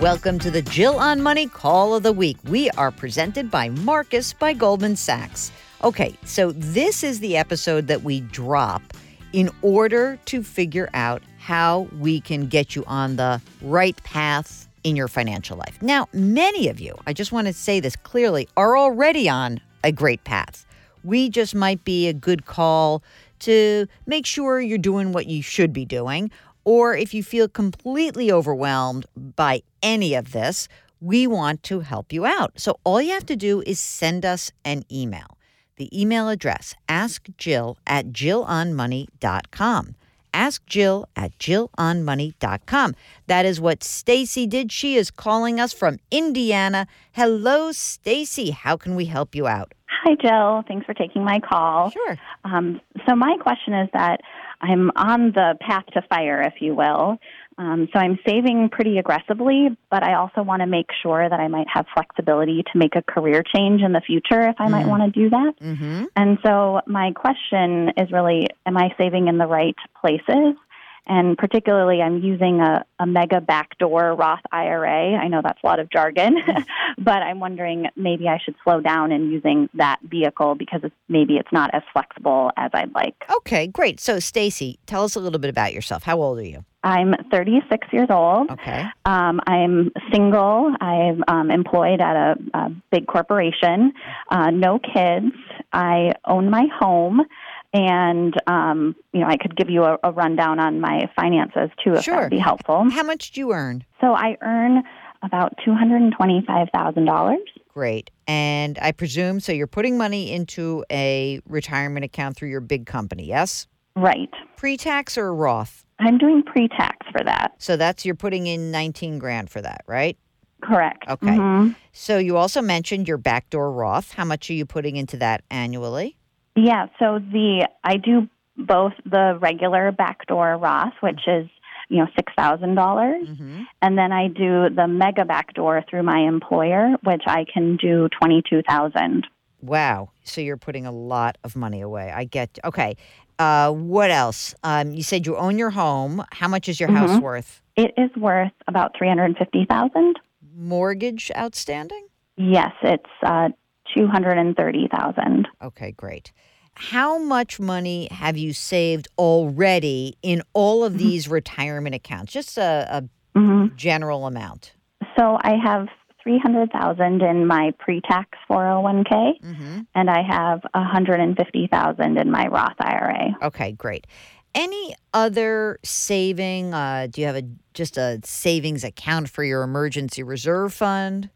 Welcome to the Jill on Money Call of the Week. We are presented by Marcus by Goldman Sachs. Okay, so this is the episode that we drop in order to figure out how we can get you on the right path in your financial life. Now, many of you, I just want to say this clearly, are already on a great path. We just might be a good call to make sure you're doing what you should be doing. Or if you feel completely overwhelmed by any of this, we want to help you out. So all you have to do is send us an email. The email address, askjill at jillonmoney.com. Ask Jill at jillonmoney.com. That is what Stacy did. She is calling us from Indiana. Hello, Stacy. How can we help you out? Hi, Jill. Thanks for taking my call. Sure. Um, so, my question is that I'm on the path to fire, if you will. Um, so I'm saving pretty aggressively, but I also want to make sure that I might have flexibility to make a career change in the future if I mm. might want to do that. Mm-hmm. And so my question is really, am I saving in the right places? And particularly, I'm using a, a mega backdoor Roth IRA. I know that's a lot of jargon, but I'm wondering maybe I should slow down in using that vehicle because it's, maybe it's not as flexible as I'd like. Okay, great. So, Stacy, tell us a little bit about yourself. How old are you? I'm 36 years old. Okay. Um, I'm single. I'm um, employed at a, a big corporation. Uh, no kids. I own my home and um, you know I could give you a, a, rundown on my finances too if sure. that would be helpful. How much do you earn? So I earn about two hundred and twenty-five thousand dollars. Great, and I presume so. You're putting money into a retirement account through your big company, yes? Right. Pre-tax or Roth? I'm doing pre-tax for that. So that's you're putting in nineteen grand for that, right? Correct. Okay. Mm-hmm. So you also mentioned your backdoor Roth. How much are you putting into that annually? Yeah, so the I do both the regular backdoor Roth, which is you know six thousand dollars, mm-hmm. and then I do the mega backdoor through my employer, which I can do twenty two thousand. Wow! So you're putting a lot of money away. I get okay. Uh, what else? Um, you said you own your home. How much is your mm-hmm. house worth? It is worth about three hundred fifty thousand. Mortgage outstanding? Yes, it's uh, 230,000. Okay, great. How much money have you saved already in all of mm-hmm. these retirement accounts? Just a, a mm-hmm. general amount. So I have 300,000 in my pre-tax 401k mm-hmm. and I have 150,000 in my Roth IRA. Okay, great. Any other saving? Uh, do you have a just a savings account for your emergency reserve fund?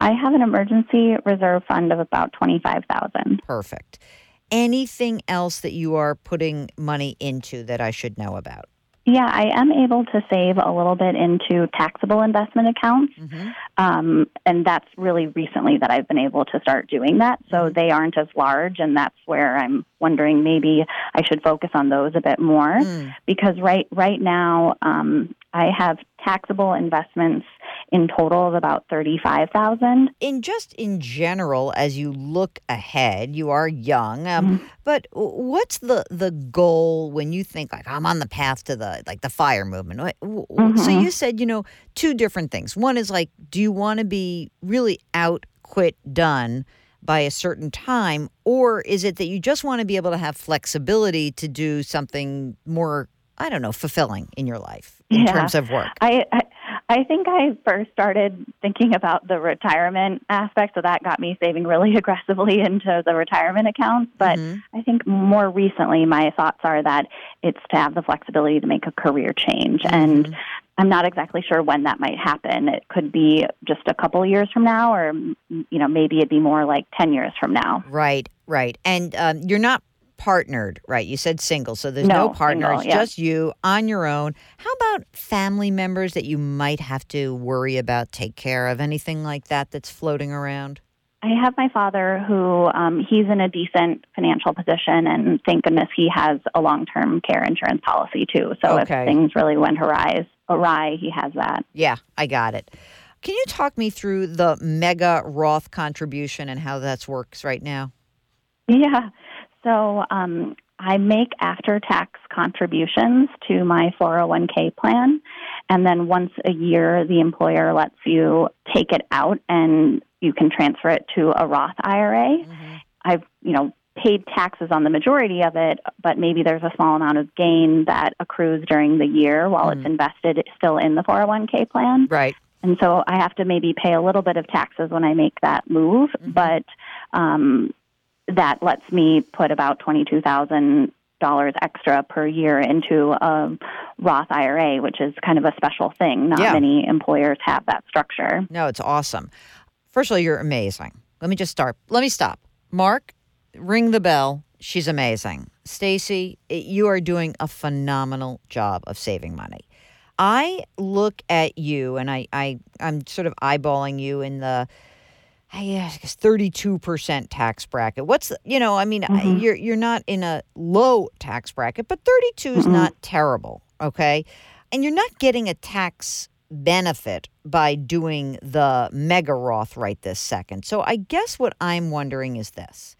I have an emergency reserve fund of about 25,000. Perfect. Anything else that you are putting money into that I should know about? Yeah, I am able to save a little bit into taxable investment accounts. Mm-hmm. Um, and that's really recently that I've been able to start doing that. So mm-hmm. they aren't as large, and that's where I'm wondering maybe I should focus on those a bit more. Mm. Because right right now um, I have taxable investments in total of about 35,000. In just in general as you look ahead, you are young, um, mm-hmm. but what's the the goal when you think like I'm on the path to the like the fire movement? Mm-hmm. So you said, you know, two different things. One is like do you want to be really out quit done by a certain time or is it that you just want to be able to have flexibility to do something more I don't know, fulfilling in your life in yeah. terms of work? I, I I think I first started thinking about the retirement aspect, so that got me saving really aggressively into the retirement accounts. But mm-hmm. I think more recently, my thoughts are that it's to have the flexibility to make a career change. Mm-hmm. And I'm not exactly sure when that might happen. It could be just a couple years from now, or you know, maybe it'd be more like ten years from now. Right, right. And um, you're not partnered, right? You said single, so there's no, no partner. Single, it's yeah. just you on your own. How about family members that you might have to worry about, take care of, anything like that that's floating around? I have my father who um, he's in a decent financial position, and thank goodness he has a long term care insurance policy too. So Okay. if things really went awry, awry, he has that. Yeah, I got it. Can you talk me through the mega Roth contribution and how that works right now? Yeah. So um, I make after tax contributions to my 401k plan, And then once a year, the employer lets you take it out and you can transfer it to a Roth IRA. Mm-hmm. I've, you know, paid taxes on the majority of it, but maybe there's a small amount of gain that accrues during the year while mm-hmm. it's invested still in the 401k plan. Right. And so I have to maybe pay a little bit of taxes when I make that move, mm-hmm. but um, that lets me put about twenty-two thousand dollars extra per year into a Roth IRA, which is kind of a special thing. Not yeah. many employers have that structure. No, it's awesome. First of all, you're amazing. Let me just start. Let me stop. Mark, ring the bell. She's amazing. Stacy, you are doing a phenomenal job of saving money. I look at you and I, I I'm sort of eyeballing you in the I guess 32% tax bracket. What's you know, I mean, mm-hmm. you're you're not in a low tax bracket, but 32 is mm-hmm. not terrible, okay? And you're not getting a tax benefit by doing the mega Roth right this second. So I guess what I'm wondering is this.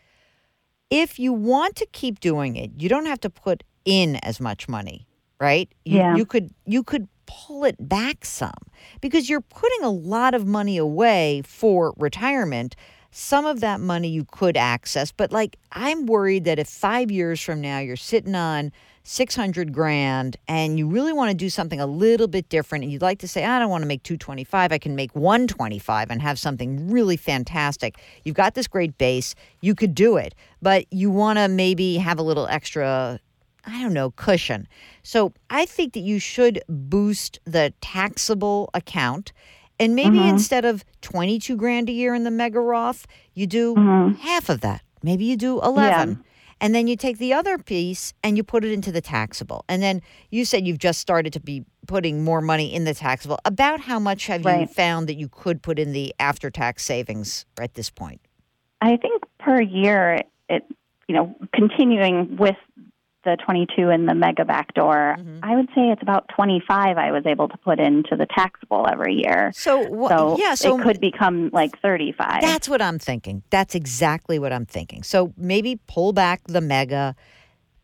If you want to keep doing it, you don't have to put in as much money, right? You, yeah. you could you could pull it back some because you're putting a lot of money away for retirement. Some of that money you could access, but like I'm worried that if five years from now you're sitting on 600 grand and you really want to do something a little bit different and you'd like to say, I don't want to make 225, I can make 125 and have something really fantastic. You've got this great base, you could do it, but you want to maybe have a little extra I don't know, cushion. So I think that you should boost the taxable account. And maybe mm-hmm. instead of 22 grand a year in the mega Roth, you do mm-hmm. half of that. Maybe you do 11. Yeah. And then you take the other piece and you put it into the taxable. And then you said you've just started to be putting more money in the taxable. About how much have right. you found that you could put in the after tax savings at this point? I think per year, it, you know, continuing with the 22 and the mega backdoor, mm-hmm. I would say it's about 25 I was able to put into the taxable every year. So, wh- so yeah, so it could become like 35. That's what I'm thinking. That's exactly what I'm thinking. So maybe pull back the mega,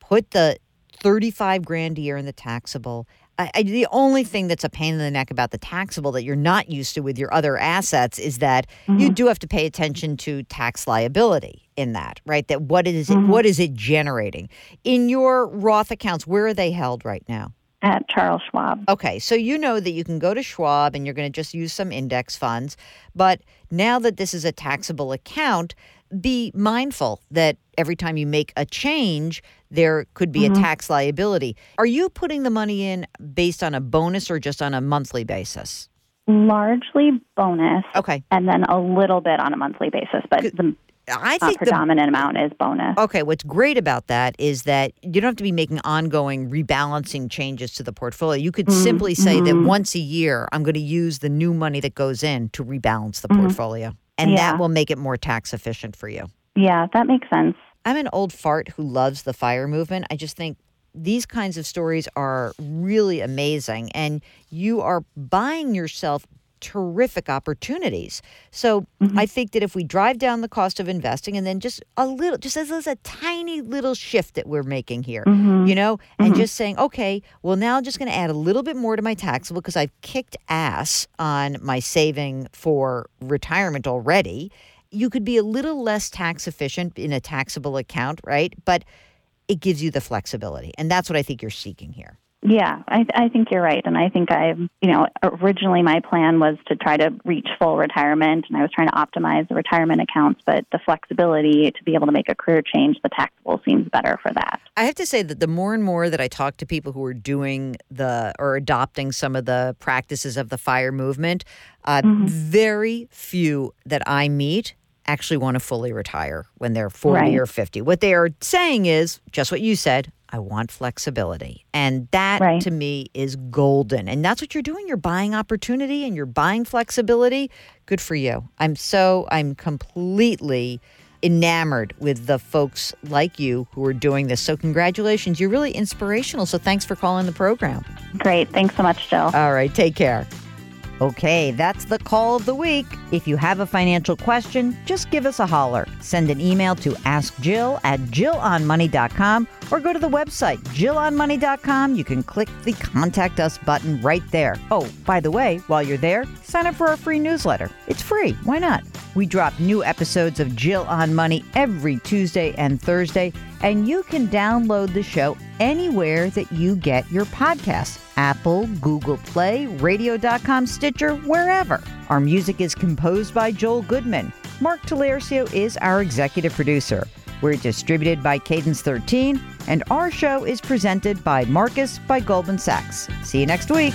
put the 35 grand a year in the taxable I, I, the only thing that's a pain in the neck about the taxable that you're not used to with your other assets is that mm-hmm. you do have to pay attention to tax liability in that, right? That what is mm-hmm. it, what is it generating in your Roth accounts? Where are they held right now? At Charles Schwab. Okay, so you know that you can go to Schwab and you're going to just use some index funds, but now that this is a taxable account, be mindful that every time you make a change, there could be mm-hmm. a tax liability. Are you putting the money in based on a bonus or just on a monthly basis? Largely bonus. Okay. And then a little bit on a monthly basis, but the I think predominant the, amount is bonus. Okay, what's great about that is that you don't have to be making ongoing rebalancing changes to the portfolio. You could mm-hmm. simply say mm-hmm. that once a year, I'm going to use the new money that goes in to rebalance the mm-hmm. portfolio and yeah. that will make it more tax efficient for you. Yeah, that makes sense. I'm an old fart who loves the fire movement. I just think these kinds of stories are really amazing, and you are buying yourself terrific opportunities. So mm-hmm. I think that if we drive down the cost of investing and then just a little, just as, as a tiny little shift that we're making here, mm-hmm. you know, and mm-hmm. just saying, okay, well, now I'm just going to add a little bit more to my taxable because I've kicked ass on my saving for retirement already. You could be a little less tax efficient in a taxable account, right? But it gives you the flexibility. And that's what I think you're seeking here. Yeah, I, I think you're right. And I think I, you know, originally my plan was to try to reach full retirement and I was trying to optimize the retirement accounts, but the flexibility to be able to make a career change, the taxable seems better for that. I have to say that the more and more that I talk to people who are doing the or adopting some of the practices of the fire movement, uh, mm-hmm. very few that I meet actually want to fully retire when they're 40 right. or 50. What they are saying is just what you said I want flexibility. And that right. to me is golden. And that's what you're doing. You're buying opportunity and you're buying flexibility. Good for you. I'm so, I'm completely enamored with the folks like you who are doing this. So, congratulations. You're really inspirational. So, thanks for calling the program. Great. Thanks so much, Jill. All right. Take care. Okay. That's the call of the week. If you have a financial question, just give us a holler. Send an email to askjill at jillonmoney.com or go to the website jillonmoney.com. You can click the contact us button right there. Oh, by the way, while you're there, sign up for our free newsletter. It's free. Why not? We drop new episodes of Jill on Money every Tuesday and Thursday, and you can download the show anywhere that you get your podcasts Apple, Google Play, radio.com, Stitcher, wherever. Our music is composed by Joel Goodman. Mark Talercio is our executive producer. We're distributed by Cadence 13, and our show is presented by Marcus by Goldman Sachs. See you next week.